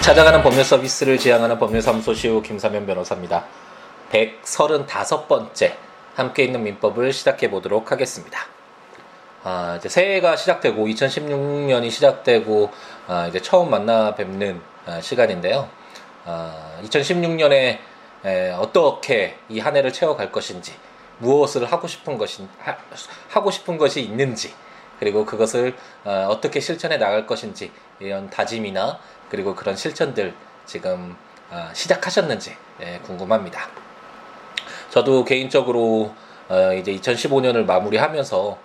찾아가는 법률 서비스를 지향하는 법률사무소 시우 김사면 변호사입니다. 135번째 함께 있는 민법을 시작해 보도록 하겠습니다. 아, 이제 새해가 시작되고 2016년이 시작되고 아, 이제 처음 만나 뵙는 아, 시간인데요. 아, 2016년에 에, 어떻게 이 한 해를 채워갈 것인지 무엇을 하고 싶은 것인 하, 하고 싶은 것이 있는지 그리고 그것을 어, 떻게 실천해 나갈 것인지 이런 다짐이나 그리고 그런 실천들 지금 어, 시작하셨는지 예, 궁금합니다. 저도 개인적으로 어, 이제 2015년을 마무리하면서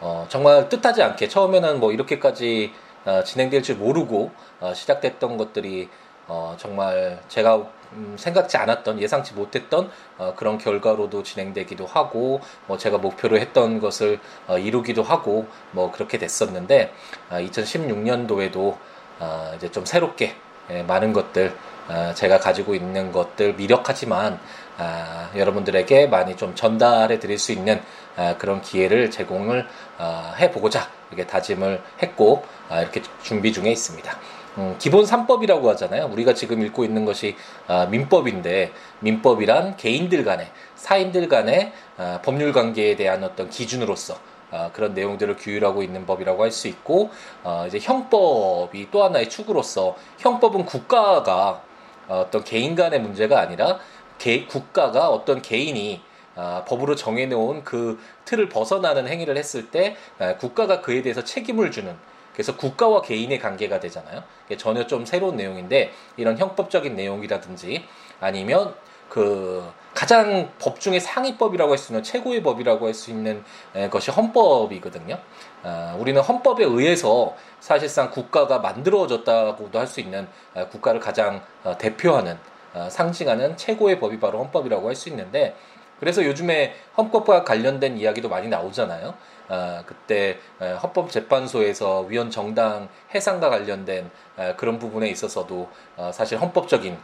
어, 정말 뜻하지 않게 처음에는 뭐 이렇게까지 어, 진행될 줄 모르고 어, 시작됐던 것들이 어, 정말 제가 음, 생각지 않았던 예상치 못했던 어, 그런 결과로도 진행되기도 하고 뭐 제가 목표로 했던 것을 어, 이루기도 하고 뭐 그렇게 됐었는데 어, 2016년도에도 어, 이제 좀 새롭게 예, 많은 것들 어, 제가 가지고 있는 것들 미력하지만 아, 여러분들에게 많이 좀 전달해 드릴 수 있는 아, 그런 기회를 제공을 어, 해보고자 이렇게 다짐을 했고 아, 이렇게 준비 중에 있습니다. 음, 기본 3법이라고 하잖아요. 우리가 지금 읽고 있는 것이 아, 민법인데 민법이란 개인들 간의 사인들 간의 아, 법률 관계에 대한 어떤 기준으로서 아, 그런 내용들을 규율하고 있는 법이라고 할 수 있고 어, 이제 형법이 또 하나의 축으로서 형법은 국가가 어떤 개인 간의 문제가 아니라 개, 국가가 어떤 개인이 아, 법으로 정해놓은 그 틀을 벗어나는 행위를 했을 때 아, 국가가 그에 대해서 책임을 주는 그래서 국가와 개인의 관계가 되잖아요. 전혀 좀 새로운 내용인데 이런 형법적인 내용이라든지 아니면 그 가장 법 중에 상위법이라고 할 수 있는 최고의 법이라고 할 수 있는 것이 헌법이거든요. 아, 우리는 헌법에 의해서 사실상 국가가 만들어졌다고도 할 수 있는 아, 국가를 가장 어, 대표하는 어, 상징하는 최고의 법이 바로 헌법이라고 할 수 있는데 그래서 요즘에 헌법과 관련된 이야기도 많이 나오잖아요. 아, 그때 헌법재판소에서 위헌 정당 해상과 관련된 그런 부분에 있어서도 어, 사실 헌법적인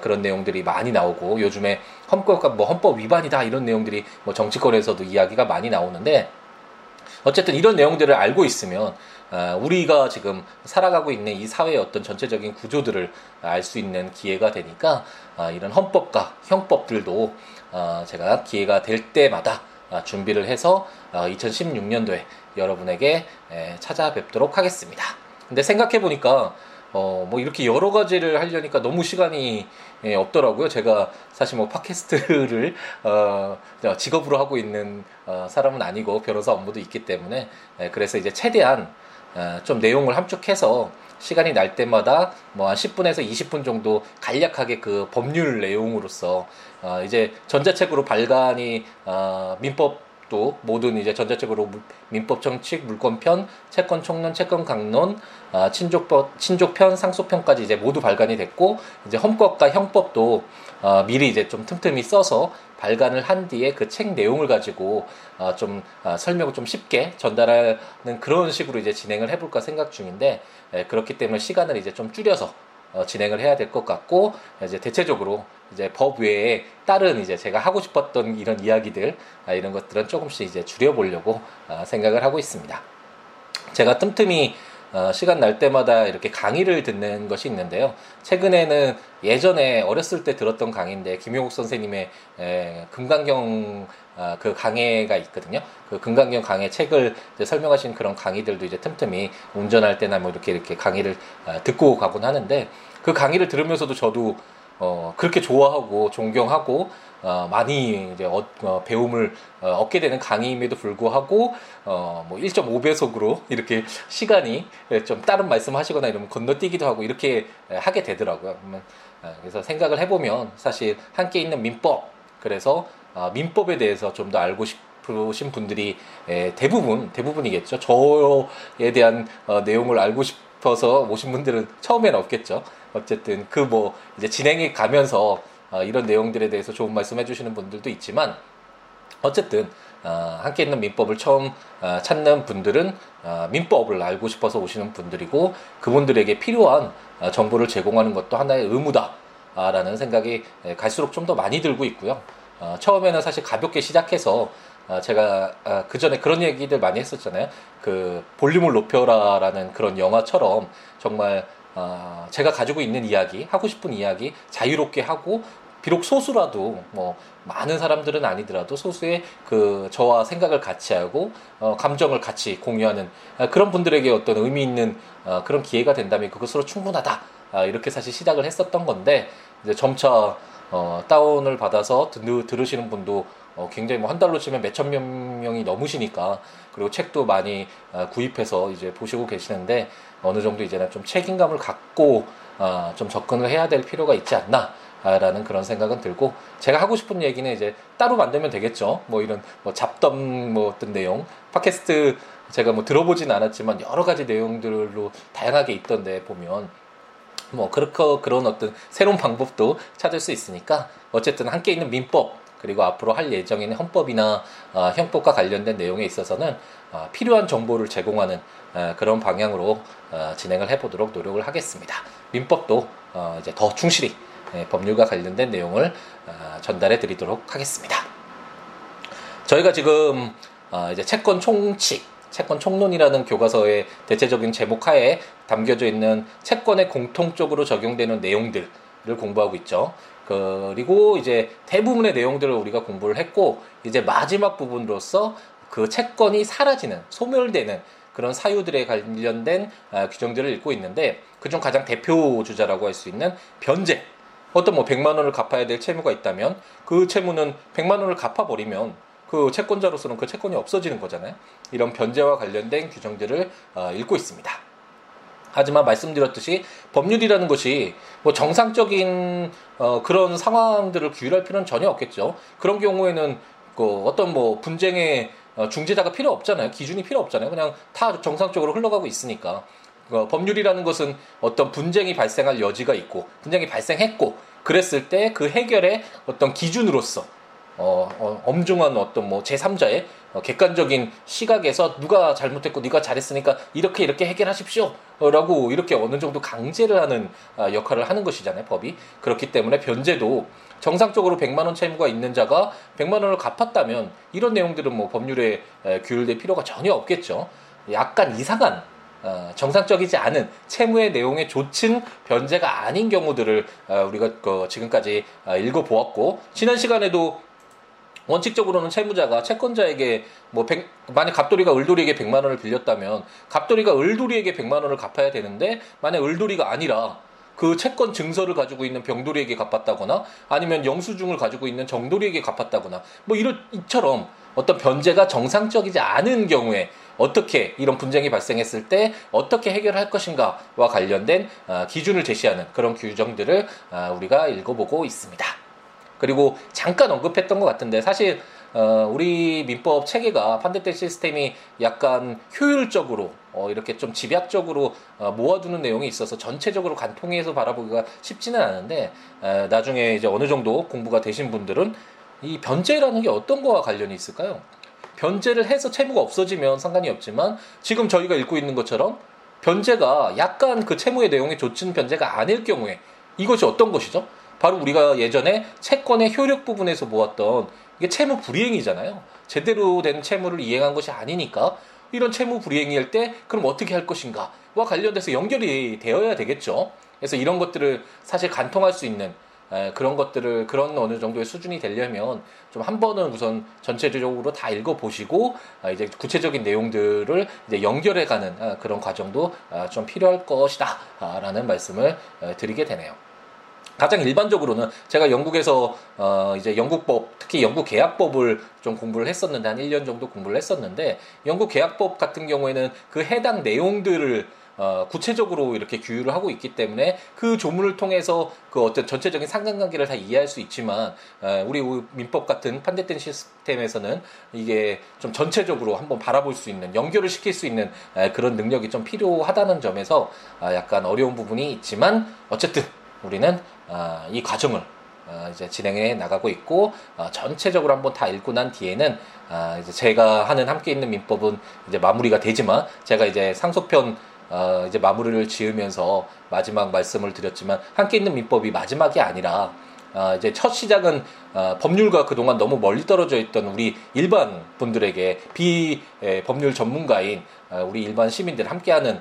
그런 내용들이 많이 나오고 요즘에 헌법과 뭐 헌법 위반이다 이런 내용들이 뭐 정치권에서도 이야기가 많이 나오는데 어쨌든 이런 내용들을 알고 있으면 아, 우리가 지금 살아가고 있는 이 사회의 어떤 전체적인 구조들을 알 수 있는 기회가 되니까 아, 이런 헌법과 형법들도 아, 제가 기회가 될 때마다 준비를 해서 2016년도에 여러분에게 찾아뵙도록 하겠습니다. 근데 생각해 보니까 어, 뭐 이렇게 여러 가지를 하려니까 너무 시간이 예, 없더라고요. 제가 사실 뭐 팟캐스트를 어, 직업으로 하고 있는 어, 사람은 아니고 변호사 업무도 있기 때문에 예, 그래서 이제 최대한 어, 좀 내용을 함축해서 시간이 날 때마다 뭐 한 10분에서 20분 정도 간략하게 그 법률 내용으로서 어, 이제 전자책으로 발간이 어, 민법 또 모든 이제 전자책으로 민법 정칙, 물권편, 채권 총론, 채권 강론, 아, 친족법, 친족편, 상속편까지 이제 모두 발간이 됐고 이제 헌법과 형법도 어, 미리 이제 좀 틈틈이 써서 발간을 한 뒤에 그 책 내용을 가지고 어, 좀 어, 설명을 좀 쉽게 전달하는 그런 식으로 이제 진행을 해볼까 생각 중인데 에, 그렇기 때문에 시간을 이제 좀 줄여서 어, 진행을 해야 될 것 같고 이제 대체적으로 이제 법 외에 다른 이제 제가 하고 싶었던 이런 이야기들 아, 이런 것들은 조금씩 이제 줄여보려고 아, 생각을 하고 있습니다. 제가 틈틈이 어, 시간 날 때마다 이렇게 강의를 듣는 것이 있는데요. 최근에는 예전에 어렸을 때 들었던 강의인데 김용욱 선생님의 에, 금강경 아, 그 강의가 있거든요. 그 금강경 강의 책을 설명하신 그런 강의들도 이제 틈틈이 운전할 때나 뭐 이렇게 이렇게 강의를 아, 듣고 가곤 하는데 그 강의를 들으면서도 저도 어, 그렇게 좋아하고 존경하고 어, 많이 이제 어, 어, 배움을 어, 얻게 되는 강의임에도 불구하고 어, 뭐 1.5배속으로 이렇게 시간이 좀 다른 말씀하시거나 이러면 건너뛰기도 하고 이렇게 하게 되더라고요. 그러면, 어, 그래서 생각을 해보면 사실 함께 있는 민법 그래서 어, 민법에 대해서 좀 더 알고 싶으신 분들이 에, 대부분 대부분이겠죠. 저에 대한 어, 내용을 알고 싶어서 오신 분들은 처음에는 없겠죠. 어쨌든 그 뭐 이제 진행해 가면서 어, 이런 내용들에 대해서 좋은 말씀 해주시는 분들도 있지만 어쨌든 어, 함께 있는 민법을 처음 어, 찾는 분들은 어, 민법을 알고 싶어서 오시는 분들이고 그분들에게 필요한 어, 정보를 제공하는 것도 하나의 의무다라는 생각이 예, 갈수록 좀 더 많이 들고 있고요. 어, 처음에는 사실 가볍게 시작해서 어, 제가 어, 그 전에 그런 얘기들 많이 했었잖아요. 그 볼륨을 높여라라는 그런 영화처럼 정말 어, 제가 가지고 있는 이야기, 하고 싶은 이야기 자유롭게 하고 비록 소수라도 뭐 많은 사람들은 아니더라도 소수의 그 저와 생각을 같이 하고 어, 감정을 같이 공유하는 어, 그런 분들에게 어떤 의미 있는 어, 그런 기회가 된다면 그것으로 충분하다 아, 이렇게 사실 시작을 했었던 건데 이제 점차 어, 다운을 받아서 들, 들으시는 분도 어, 굉장히 뭐 한 달로 치면 몇천 명이 넘으시니까 그리고 책도 많이 어, 구입해서 이제 보시고 계시는데 어느 정도 이제는 좀 책임감을 갖고 어, 좀 접근을 해야 될 필요가 있지 않나. 라는 그런 생각은 들고 제가 하고 싶은 얘기는 이제 따로 만들면 되겠죠. 뭐 이런 뭐 잡담 뭐 어떤 내용 팟캐스트 제가 뭐 들어보진 않았지만 여러 가지 내용들로 다양하게 있던데 보면 뭐 그렇게 그런 어떤 새로운 방법도 찾을 수 있으니까 어쨌든 함께 있는 민법 그리고 앞으로 할 예정인 헌법이나 어, 형법과 관련된 내용에 있어서는 어, 필요한 정보를 제공하는 어, 그런 방향으로 어, 진행을 해보도록 노력을 하겠습니다. 민법도 어, 이제 더 충실히 예, 법률과 관련된 내용을 어, 전달해 드리도록 하겠습니다. 저희가 지금 어, 이제 채권 총칙, 채권 총론이라는 교과서의 대체적인 제목 하에 담겨져 있는 채권에 공통적으로 적용되는 내용들을 공부하고 있죠. 그리고 이제 대부분의 내용들을 우리가 공부를 했고 이제 마지막 부분으로서 그 채권이 사라지는 소멸되는 그런 사유들에 관련된 아, 규정들을 읽고 있는데 그중 가장 대표 주자라고 할 수 있는 변제 어떤 뭐 100만 원을 갚아야 될 채무가 있다면 그 채무는 100만 원을 갚아 버리면 그 채권자로서는 그 채권이 없어지는 거잖아요. 이런 변제와 관련된 규정들을 어, 읽고 있습니다. 하지만 말씀드렸듯이 법률이라는 것이 뭐 정상적인 어, 그런 상황들을 규율할 필요는 전혀 없겠죠. 그런 경우에는 그 어떤 뭐 분쟁의 어, 중재자가 필요 없잖아요. 기준이 필요 없잖아요. 그냥 다 정상적으로 흘러가고 있으니까. 어, 법률이라는 것은 어떤 분쟁이 발생할 여지가 있고 분쟁이 발생했고 그랬을 때 그 해결의 어떤 기준으로서 어, 어, 엄중한 어떤 뭐 제3자의 어, 객관적인 시각에서 누가 잘못했고 네가 잘했으니까 이렇게 이렇게 해결하십시오. 라고 이렇게 어느 정도 강제를 하는 아, 역할을 하는 것이잖아요 법이. 그렇기 때문에 변제도 정상적으로 100만 원 채무가 있는 자가 100만 원을 갚았다면 이런 내용들은 뭐 법률에 규율될 필요가 전혀 없겠죠. 약간 이상한 어, 정상적이지 않은 채무의 내용에 좋친 변제가 아닌 경우들을 어, 우리가 그 지금까지 어, 읽어보았고 지난 시간에도 원칙적으로는 채무자가 채권자에게 뭐 100, 만약 갑돌이가 을돌이에게 100만 원을 빌렸다면 갑돌이가 을돌이에게 100만 원을 갚아야 되는데 만약 을돌이가 아니라 그 채권 증서를 가지고 있는 병돌이에게 갚았다거나 아니면 영수증을 가지고 있는 정돌이에게 갚았다거나 뭐 이런 이처럼 어떤 변제가 정상적이지 않은 경우에 어떻게 이런 분쟁이 발생했을 때 어떻게 해결할 것인가와 관련된 아, 기준을 제시하는 그런 규정들을 아, 우리가 읽어보고 있습니다. 그리고 잠깐 언급했던 것 같은데 사실 어, 우리 민법 체계가 판대된 시스템이 약간 효율적으로 어, 이렇게 좀 집약적으로 어, 모아두는 내용이 있어서 전체적으로 간통해서 바라보기가 쉽지는 않은데 에, 나중에 이제 어느 정도 공부가 되신 분들은 이 변제라는 게 어떤 거와 관련이 있을까요? 변제를 해서 채무가 없어지면 상관이 없지만 지금 저희가 읽고 있는 것처럼 변제가 약간 그 채무의 내용에 좋은 변제가 아닐 경우에 이것이 어떤 것이죠? 바로 우리가 예전에 채권의 효력 부분에서 모았던 이게 채무 불이행이잖아요. 제대로 된 채무를 이행한 것이 아니니까 이런 채무 불이행일 때 그럼 어떻게 할 것인가와 관련돼서 연결이 되어야 되겠죠. 그래서 이런 것들을 사실 간통할 수 있는 그런 것들을 그런 어느 정도의 수준이 되려면 좀 한 번은 우선 전체적으로 다 읽어보시고 아, 이제 구체적인 내용들을 이제 연결해가는 아, 그런 과정도 아, 좀 필요할 것이다라는 말씀을 드리게 되네요. 가장 일반적으로는 제가 영국에서 어 이제 영국법 특히 영국 계약법을 좀 공부를 했었는데 한 1년 정도 공부를 했었는데 영국 계약법 같은 경우에는 그 해당 내용들을 어, 구체적으로 이렇게 규율을 하고 있기 때문에 그 조문을 통해서 그 어떤 전체적인 상관관계를 다 이해할 수 있지만 어, 우리 민법 같은 판대된 시스템에서는 이게 좀 전체적으로 한번 바라볼 수 있는 연결을 시킬 수 있는 에, 그런 능력이 좀 필요하다는 점에서 아, 약간 어려운 부분이 있지만 어쨌든 우리는 아, 이 과정을 아, 이제 진행해 나가고 있고 아, 전체적으로 한번 다 읽고 난 뒤에는 이제 제가 하는 함께 있는 민법은 이제 마무리가 되지만 제가 이제 상속편 이제 마무리를 지으면서 마지막 말씀을 드렸지만 함께 있는 민법이 마지막이 아니라 이제 첫 시작은 법률과 그동안 너무 멀리 떨어져 있던 우리 일반 분들에게 비 법률 전문가인 우리 일반 시민들 함께하는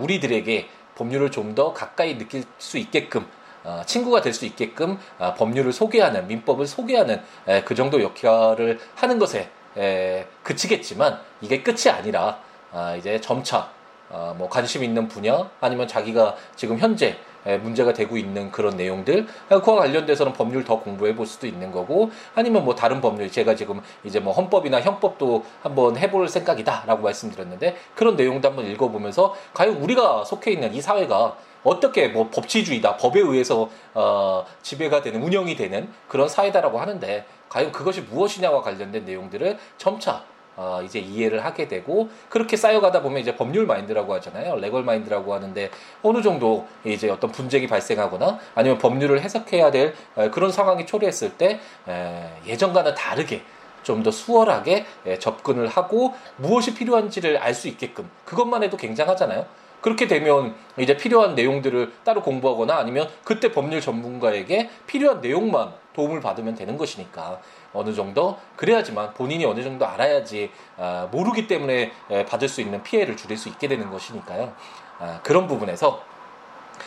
우리들에게 법률을 좀 더 가까이 느낄 수 있게끔 어, 친구가 될 수 있게끔 어, 법률을 소개하는 민법을 소개하는 에, 그 정도 역할을 하는 것에 에, 그치겠지만 이게 끝이 아니라 아, 이제 점차 어, 뭐 관심 있는 분야 아니면 자기가 지금 현재 문제가 되고 있는 그런 내용들 그와 관련돼서는 법률 더 공부해 볼 수도 있는 거고 아니면 뭐 다른 법률 제가 지금 이제 뭐 헌법이나 형법도 한번 해볼 생각이다라고 말씀드렸는데 그런 내용도 한번 읽어보면서 과연 우리가 속해 있는 이 사회가 어떻게 뭐 법치주의다 법에 의해서 어, 지배가 되는 운영이 되는 그런 사회다라고 하는데 과연 그것이 무엇이냐와 관련된 내용들을 점차 어, 이제 이해를 하게 되고 그렇게 쌓여가다 보면 이제 법률 마인드라고 하잖아요. 레걸 마인드라고 하는데 어느 정도 이제 어떤 분쟁이 발생하거나 아니면 법률을 해석해야 될 에, 그런 상황이 초래했을 때 에, 예전과는 다르게 좀 더 수월하게 에, 접근을 하고 무엇이 필요한지를 알 수 있게끔 그것만 해도 굉장하잖아요. 그렇게 되면 이제 필요한 내용들을 따로 공부하거나 아니면 그때 법률 전문가에게 필요한 내용만 도움을 받으면 되는 것이니까 어느 정도 그래야지만 본인이 어느 정도 알아야지 아, 모르기 때문에 받을 수 있는 피해를 줄일 수 있게 되는 것이니까요. 아, 그런 부분에서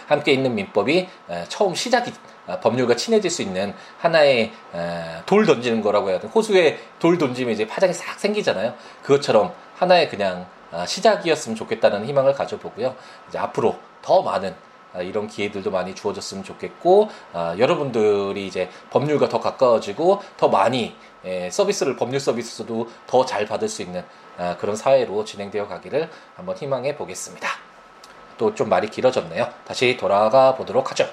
함께 있는 민법이 처음 시작이 아, 법률과 친해질 수 있는 하나의 돌 던지는 거라고 해야 되나 호수에 돌 던지면 이제 파장이 싹 생기잖아요. 그것처럼 하나의 그냥 시작이었으면 좋겠다는 희망을 가져보고요. 이제 앞으로 더 많은 아, 이런 기회들도 많이 주어졌으면 좋겠고 아, 여러분들이 이제 법률과 더 가까워지고 더 많이 예, 서비스를 법률 서비스도 더 잘 받을 수 있는 아, 그런 사회로 진행되어 가기를 한번 희망해 보겠습니다. 또 좀 말이 길어졌네요. 다시 돌아가 보도록 하죠.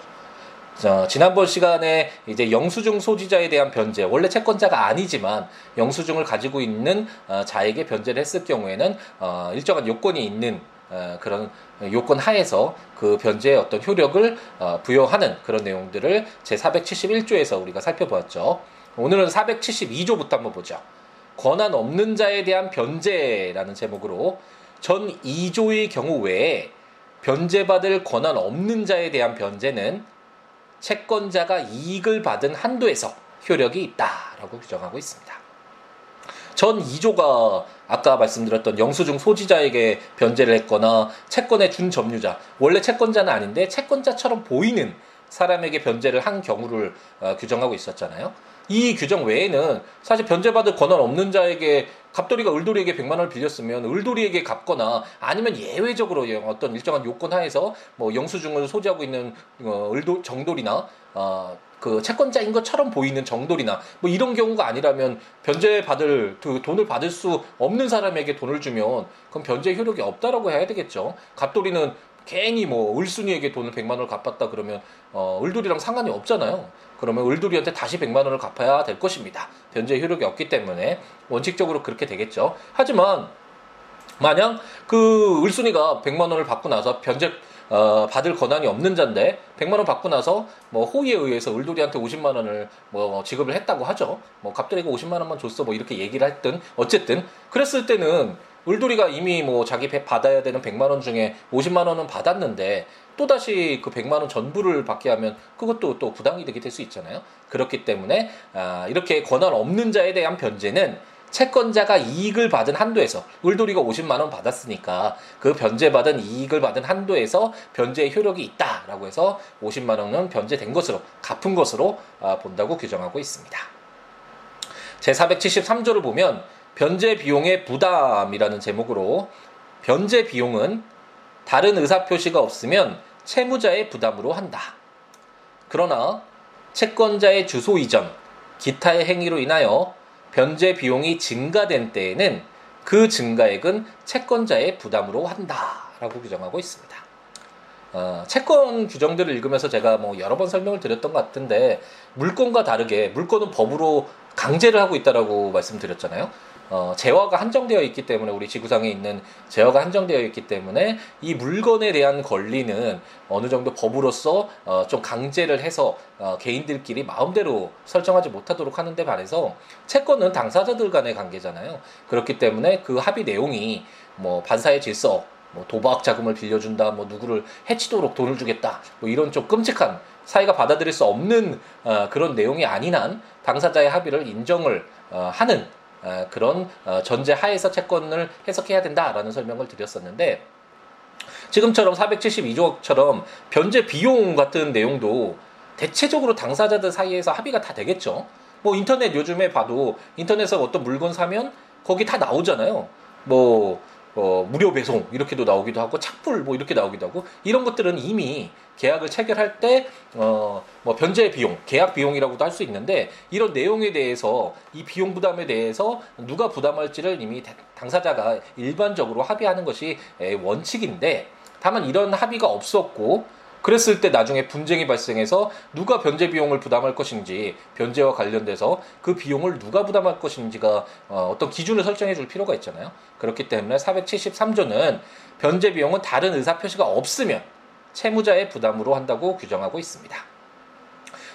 어, 지난번 시간에 이제 영수증 소지자에 대한 변제, 원래 채권자가 아니지만 영수증을 가지고 있는 어, 자에게 변제를 했을 경우에는 어, 일정한 요건이 있는 어, 그런 요건 하에서 그 변제의 어떤 효력을 어, 부여하는 그런 내용들을 제 471조에서 우리가 살펴보았죠. 오늘은 472조부터 한번 보죠. 권한 없는 자에 대한 변제라는 제목으로 전 2조의 경우 외에 변제받을 권한 없는 자에 대한 변제는 채권자가 이익을 받은 한도에서 효력이 있다라고 규정하고 있습니다. 전 2조가 아까 말씀드렸던 영수증 소지자에게 변제를 했거나 채권의 준점유자 원래 채권자는 아닌데 채권자처럼 보이는 사람에게 변제를 한 경우를 어, 규정하고 있었잖아요. 이 규정 외에는 사실 변제받을 권한 없는 자에게 갑돌이가 을돌이에게 100만 원을 빌렸으면 을돌이에게 갚거나 아니면 예외적으로 어떤 일정한 요건 하에서 뭐 영수증을 소지하고 있는 어, 을도 정돌이나 어, 그 채권자인 것처럼 보이는 정돌이나 뭐 이런 경우가 아니라면 변제 받을 그 돈을 받을 수 없는 사람에게 돈을 주면 그럼 변제 효력이 없다라고 해야 되겠죠. 갑돌이는 괜히 뭐 을순이에게 돈을 100만 원을 갚았다 그러면 어 을돌이랑 상관이 없잖아요. 그러면 을돌이한테 다시 100만 원을 갚아야 될 것입니다. 변제 효력이 없기 때문에 원칙적으로 그렇게 되겠죠. 하지만 만약 그 을순이가 100만 원을 받고 나서 변제 어, 받을 권한이 없는 자인데 100만 원 받고 나서 뭐 호의에 의해서 을돌이한테 50만 원을 뭐 지급을 했다고 하죠. 뭐 갑돌이가 50만 원만 줬어 뭐 이렇게 얘기를 했든 어쨌든 그랬을 때는 을돌이가 이미 뭐 자기 배 받아야 되는 100만 원 중에 50만 원은 받았는데 또다시 그 100만 원 전부를 받게 하면 그것도 또 부당이득이 될 수 있잖아요. 그렇기 때문에 아, 이렇게 권한 없는 자에 대한 변제는 채권자가 이익을 받은 한도에서 을돌이가 50만 원 받았으니까 그 변제받은 이익을 받은 한도에서 변제의 효력이 있다라고 해서 50만 원은 변제된 것으로 갚은 것으로 아, 본다고 규정하고 있습니다. 제 473조를 보면 변제 비용의 부담이라는 제목으로 변제 비용은 다른 의사 표시가 없으면 채무자의 부담으로 한다. 그러나 채권자의 주소 이전, 기타의 행위로 인하여 변제 비용이 증가된 때에는 그 증가액은 채권자의 부담으로 한다라고 규정하고 있습니다. 어, 채권 규정들을 읽으면서 제가 뭐 여러 번 설명을 드렸던 것 같은데 물건과 다르게 물건은 법으로 강제를 하고 있다라고 말씀드렸잖아요. 어, 재화가 한정되어 있기 때문에 우리 지구상에 있는 재화가 한정되어 있기 때문에 이 물건에 대한 권리는 어느 정도 법으로서 어, 좀 강제를 해서 어, 개인들끼리 마음대로 설정하지 못하도록 하는데 반해서 채권은 당사자들 간의 관계잖아요. 그렇기 때문에 그 합의 내용이 뭐 반사의 질서 뭐 도박 자금을 빌려준다, 뭐 누구를 해치도록 돈을 주겠다, 뭐 이런 좀 끔찍한 사회가 받아들일 수 없는 어, 그런 내용이 아닌 한 당사자의 합의를 인정을 어, 하는 어, 그런 어, 전제 하에서 채권을 해석해야 된다라는 설명을 드렸었는데 지금처럼 472조처럼 변제 비용 같은 내용도 대체적으로 당사자들 사이에서 합의가 다 되겠죠. 뭐 인터넷 요즘에 봐도 인터넷에서 어떤 물건 사면 거기 다 나오잖아요. 뭐 어, 무료 배송 이렇게도 나오기도 하고 착불 뭐 이렇게 나오기도 하고 이런 것들은 이미 계약을 체결할 때 어, 뭐 변제 비용, 계약 비용이라고도 할 수 있는데 이런 내용에 대해서 이 비용 부담에 대해서 누가 부담할지를 이미 당사자가 일반적으로 합의하는 것이 원칙인데 다만 이런 합의가 없었고 그랬을 때 나중에 분쟁이 발생해서 누가 변제 비용을 부담할 것인지 변제와 관련돼서 그 비용을 누가 부담할 것인지가 어, 떤 기준을 설정해 줄 필요가 있잖아요. 그렇기 때문에 473조는 변제 비용은 다른 의사 표시가 없으면 채무자의 부담으로 한다고 규정하고 있습니다.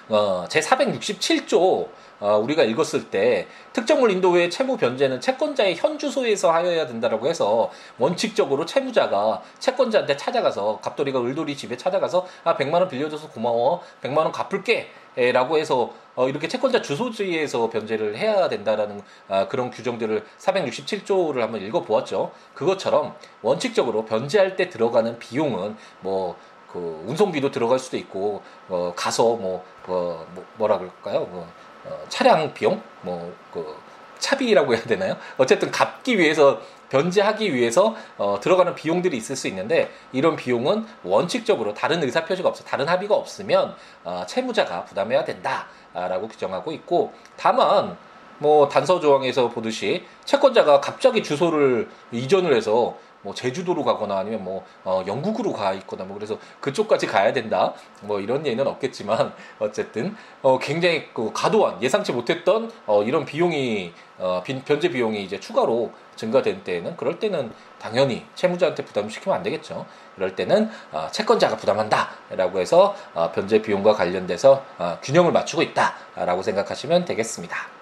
어, 제 467조 어, 우리가 읽었을 때 특정물 인도 외의 채무 변제는 채권자의 현 주소에서 하여야 된다라고 해서 원칙적으로 채무자가 채권자한테 찾아가서 갑돌이가 을돌이 집에 찾아가서 아 100만 원 빌려줘서 고마워 100만 원 갚을게 라고 해서 어, 이렇게 채권자 주소지에서 변제를 해야 된다라는 아, 그런 규정들을 467조를 한번 읽어보았죠. 그것처럼 원칙적으로 변제할 때 들어가는 비용은 뭐 그 운송비도 들어갈 수도 있고 어, 가서 뭐, 어, 뭐 뭐라 그럴까요? 뭐, 어, 차량 비용, 뭐 그 차비라고 해야 되나요? 어쨌든 갚기 위해서 변제하기 위해서 어, 들어가는 비용들이 있을 수 있는데 이런 비용은 원칙적으로 다른 의사 표시가 없어 다른 합의가 없으면 어, 채무자가 부담해야 된다라고 규정하고 있고 다만 뭐 단서 조항에서 보듯이 채권자가 갑자기 주소를 이전을 해서 뭐 제주도로 가거나 아니면 뭐 어, 영국으로 가 있거나 뭐 그래서 그쪽까지 가야 된다 뭐 이런 예는 없겠지만 어쨌든 어, 굉장히 그 과도한 예상치 못했던 어, 이런 비용이 어, 변제 비용이 이제 추가로 증가된 때에는 그럴 때는 당연히 채무자한테 부담시키면 안 되겠죠. 그럴 때는 어, 채권자가 부담한다라고 해서 어, 변제 비용과 관련돼서 어, 균형을 맞추고 있다라고 생각하시면 되겠습니다.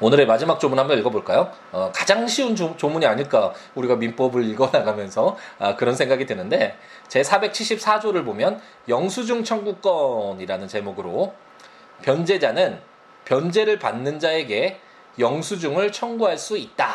오늘의 마지막 조문 한번 읽어볼까요? 어, 가장 쉬운 조, 문이 아닐까 우리가 민법을 읽어나가면서 아, 그런 생각이 드는데 제 474조를 보면 영수증 청구권이라는 제목으로 변제자는 변제를 받는 자에게 영수증을 청구할 수 있다.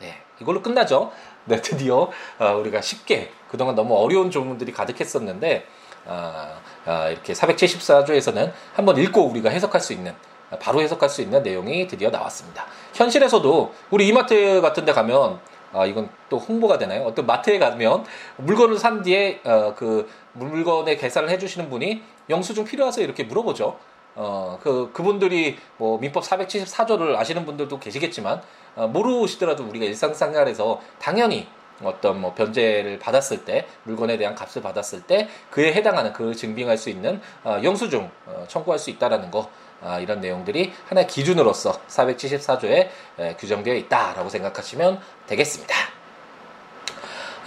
네, 이걸로 끝나죠. 네, 드디어 어, 우리가 쉽게 그동안 너무 어려운 조문들이 가득했었는데 어, 어, 이렇게 474조에서는 한번 읽고 우리가 해석할 수 있는 바로 해석할 수 있는 내용이 드디어 나왔습니다. 현실에서도 우리 이마트 같은 데 가면 아, 이건 또 홍보가 되나요? 어떤 마트에 가면 물건을 산 뒤에 어, 그 물건의 계산을 해주시는 분이 영수증 필요하세요? 이렇게 물어보죠. 어, 그, 그분들이 뭐 민법 474조를 아시는 분들도 계시겠지만, 어, 모르시더라도 우리가 일상생활에서 당연히 어떤 뭐 변제를 받았을 때 물건에 대한 값을 받았을 때 그에 해당하는 그 증빙할 수 있는 어, 영수증 어, 청구할 수 있다라는 거 아, 이런 내용들이 하나의 기준으로서 474조에 에, 규정되어 있다라고 생각하시면 되겠습니다.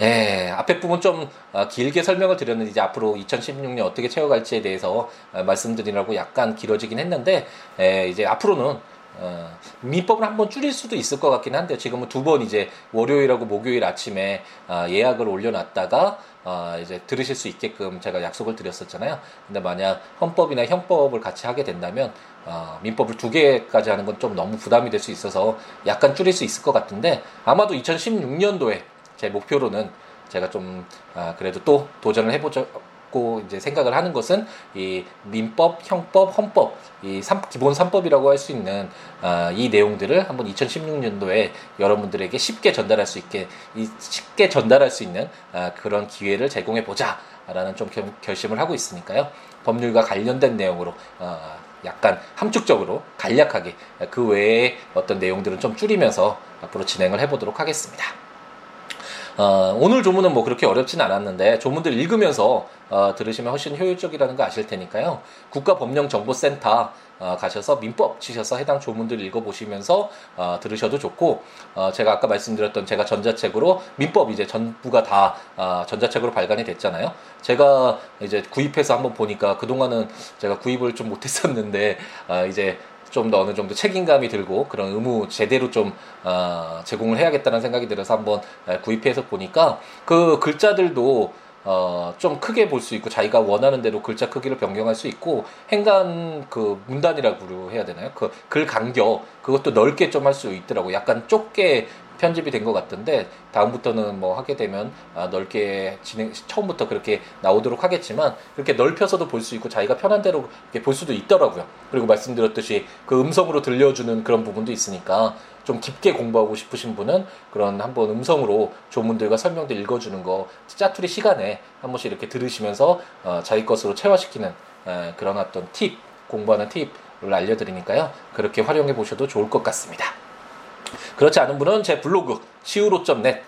예, 앞에 부분 좀 어, 길게 설명을 드렸는데 이제 앞으로 2016년 어떻게 채워갈지에 대해서 어, 말씀드리라고 약간 길어지긴 했는데 예, 이제 앞으로는 어, 민법을 한번 줄일 수도 있을 것 같긴 한데 지금은 두 번 이제 월요일하고 목요일 아침에 어, 예약을 올려놨다가 어, 이제 들으실 수 있게끔 제가 약속을 드렸었잖아요. 근데 만약 헌법이나 형법을 같이 하게 된다면 어, 민법을 두 개까지 하는 건 좀 너무 부담이 될 수 있어서 약간 줄일 수 있을 것 같은데 아마도 2016년도에 제 목표로는 제가 좀 아, 그래도 또 도전을 해보죠. 고 이제 생각을 하는 것은 이 민법, 형법, 헌법 이 3, 기본 3법이라고 할 수 있는 아, 이 내용들을 한번 2016년도에 여러분들에게 쉽게 전달할 수 있게 이 쉽게 전달할 수 있는 아, 그런 기회를 제공해 보자라는 좀 결, 결심을 하고 있으니까요. 법률과 관련된 내용으로 어, 약간 함축적으로 간략하게 그 외에 어떤 내용들은 좀 줄이면서 앞으로 진행을 해보도록 하겠습니다. 어, 오늘 조문은 뭐 그렇게 어렵진 않았는데 조문들 읽으면서 어, 들으시면 훨씬 효율적이라는 거 아실 테니까요. 국가법령정보센터 어, 가셔서 민법 치셔서 해당 조문들 읽어보시면서 어, 들으셔도 좋고 어, 제가 아까 말씀드렸던 제가 전자책으로 민법 이제 전부가 다 어, 전자책으로 발간이 됐잖아요. 제가 이제 구입해서 한번 보니까 그동안은 제가 구입을 좀 못했었는데 어, 이제 좀 더 어느 정도 책임감이 들고 그런 의무 제대로 좀 어, 제공을 해야겠다는 생각이 들어서 한번 구입해서 보니까 그 글자들도 어, 좀 크게 볼 수 있고 자기가 원하는 대로 글자 크기를 변경할 수 있고 행간 그 문단이라고 해야 되나요? 그 글 간격 그것도 넓게 좀 할 수 있더라고. 약간 좁게 편집이 된 것 같던데 다음부터는 뭐 하게 되면 아, 넓게 진행 처음부터 그렇게 나오도록 하겠지만 그렇게 넓혀서도 볼 수 있고 자기가 편한 대로 이렇게 볼 수도 있더라고요. 그리고 말씀드렸듯이 그 음성으로 들려주는 그런 부분도 있으니까 좀 깊게 공부하고 싶으신 분은 그런 한번 음성으로 조문들과 설명들 읽어주는 거 짜투리 시간에 한 번씩 이렇게 들으시면서 어, 자기 것으로 체화시키는 에, 그런 어떤 팁 공부하는 팁을 알려드리니까요 그렇게 활용해 보셔도 좋을 것 같습니다. 그렇지 않은 분은 제 블로그 siwo.net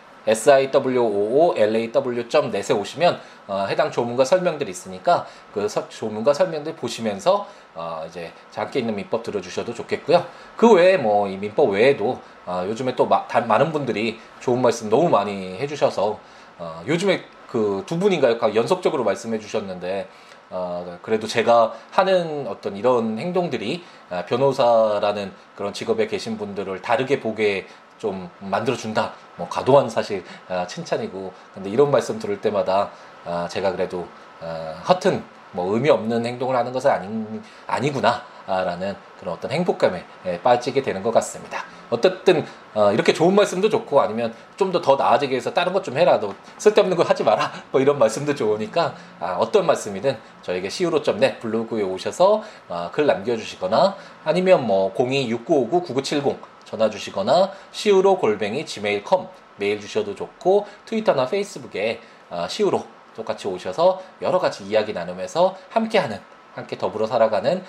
siwoolaw.net에 오시면 어, 해당 조문과 설명들이 있으니까 그 서, 조문과 설명들 보시면서 어, 이제 작게 있는 민법 들어주셔도 좋겠고요. 그 외에 뭐 이 민법 외에도 어, 요즘에 또 마, 다, 많은 분들이 좋은 말씀 너무 많이 해주셔서 어, 요즘에 그 두 분인가요? 연속적으로 말씀해 주셨는데 어, 그래도 제가 하는 어떤 이런 행동들이 아, 변호사라는 그런 직업에 계신 분들을 다르게 보게 좀 만들어준다. 뭐 과도한 사실 아, 칭찬이고 근데 이런 말씀 들을 때마다 아, 제가 그래도 아, 허튼 뭐 의미 없는 행동을 하는 것은 아니, 아니구나라는 그런 어떤 행복감에 예, 빠지게 되는 것 같습니다. 어쨌든 어, 이렇게 좋은 말씀도 좋고 아니면 좀 더 더 나아지게 해서 다른 것 좀 해라. 너 쓸데없는 거 하지 마라. 뭐 이런 말씀도 좋으니까 아, 어떤 말씀이든 저에게 siwo.net 블로그에 오셔서 아, 글 남겨주시거나 아니면 뭐 026959-9970 전화 주시거나 siwo 골뱅이 gmail.com 메일 주셔도 좋고 트위터나 페이스북에 아, siwo 똑같이 오셔서 여러 가지 이야기 나누면서 함께하는 함께 더불어 살아가는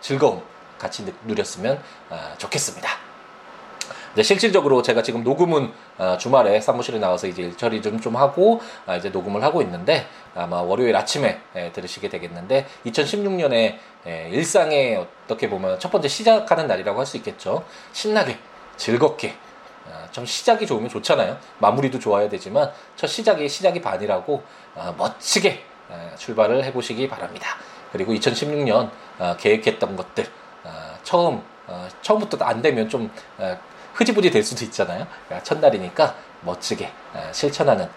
즐거움 같이 누렸으면 좋겠습니다. 이제 실질적으로 제가 지금 녹음은 주말에 사무실에 나와서 이제 일 처리 좀, 좀 하고 이제 녹음을 하고 있는데 아마 월요일 아침에 들으시게 되겠는데 2016년에 일상에 어떻게 보면 첫 번째 시작하는 날이라고 할 수 있겠죠. 신나게 즐겁게 좀 시작이 좋으면 좋잖아요. 마무리도 좋아야 되지만 첫 시작이 시작이 반이라고 어, 멋지게 어, 출발을 해보시기 바랍니다. 그리고 2016년 어, 계획했던 것들 처음 처음부터 안 되면 좀 흐지부지 될 수도 있잖아요. 그러니까 첫날이니까 멋지게 실천하는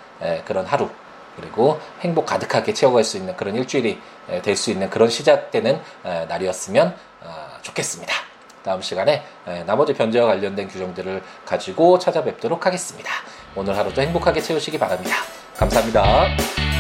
그런 하루 그리고 행복 가득하게 채워갈 수 있는 그런 일주일이 될 수 있는 그런 시작되는 날이었으면 좋겠습니다. 다음 시간에 나머지 변제와 관련된 규정들을 가지고 찾아뵙도록 하겠습니다. 오늘 하루도 행복하게 채우시기 바랍니다. 감사합니다.